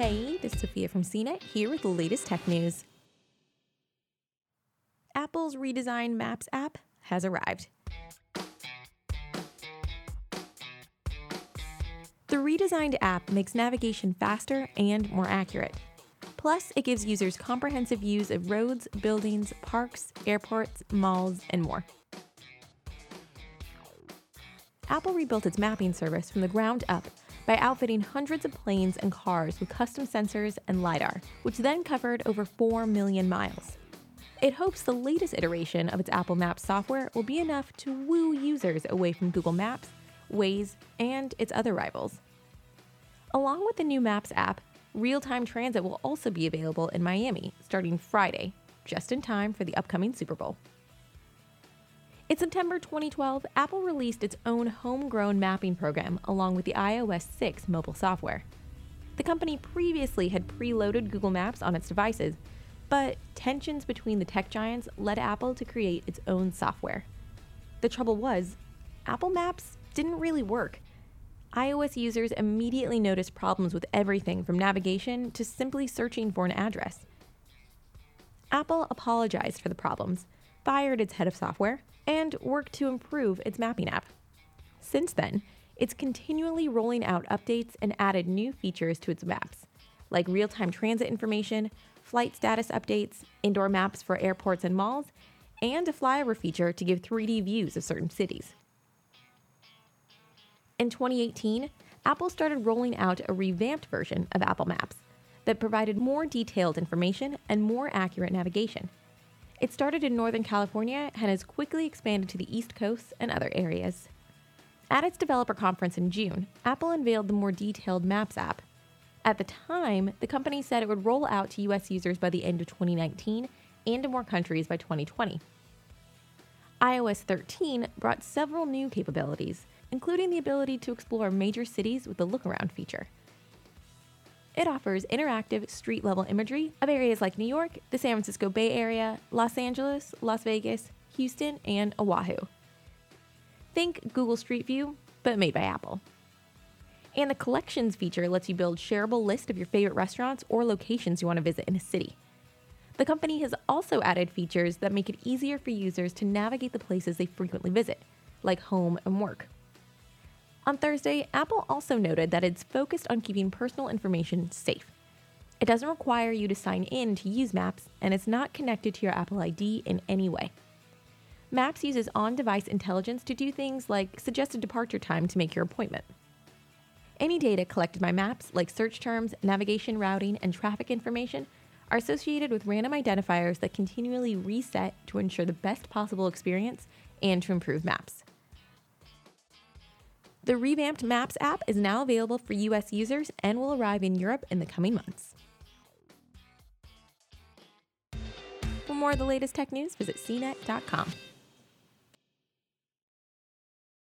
Hey, this is Sophia from CNET here with the latest tech news. Apple's redesigned Maps app has arrived. The redesigned app makes navigation faster and more accurate. Plus, it gives users comprehensive views of roads, buildings, parks, airports, malls, and more. Apple rebuilt its mapping service from the ground up by outfitting hundreds of planes and cars with custom sensors and LiDAR, which then covered over 4 million miles. It hopes the latest iteration of its Apple Maps software will be enough to woo users away from Google Maps, Waze, and its other rivals. Along with the new Maps app, real time transit will also be available in Miami starting Friday, just in time for the upcoming Super Bowl. In September 2012, Apple released its own homegrown mapping program along with the iOS 6 mobile software. The company previously had preloaded Google Maps on its devices, but tensions between the tech giants led Apple to create its own software. The trouble was, Apple Maps didn't really work. iOS users immediately noticed problems with everything from navigation to simply searching for an address. Apple apologized for the problems, fired its head of software, and worked to improve its mapping app. Since then, it's continually rolling out updates and added new features to its maps, like real time transit information, flight status updates, indoor maps for airports and malls, and a flyover feature to give 3D views of certain cities. In 2018, Apple started rolling out a revamped version of Apple Maps that provided more detailed information and more accurate navigation. It started in Northern California and has quickly expanded to the East Coast and other areas. At its developer conference in June, Apple unveiled the more detailed Maps app. At the time, the company said it would roll out to US users by the end of 2019 and to more countries by 2020. iOS 13 brought several new capabilities, including the ability to explore major cities with the look around feature. It offers interactive street level imagery of areas like New York, the San Francisco Bay Area, Los Angeles, Las Vegas, Houston, and Oahu. Think Google Street View, but made by Apple. And the collections feature lets you build shareable list of your favorite restaurants or locations you want to visit in a city. The company has also added features that make it easier for users to navigate the places they frequently visit, like home and work. On Thursday, Apple also noted that it's focused on keeping personal information safe. It doesn't require you to sign in to use Maps, and it's not connected to your Apple ID in any way. Maps uses on device intelligence to do things like suggest a departure time to make your appointment. Any data collected by Maps, like search terms, navigation routing, and traffic information, are associated with random identifiers that continually reset to ensure the best possible experience and to improve Maps. The revamped Maps app is now available for US users and will arrive in Europe in the coming months. For more of the latest tech news, visit cnet.com.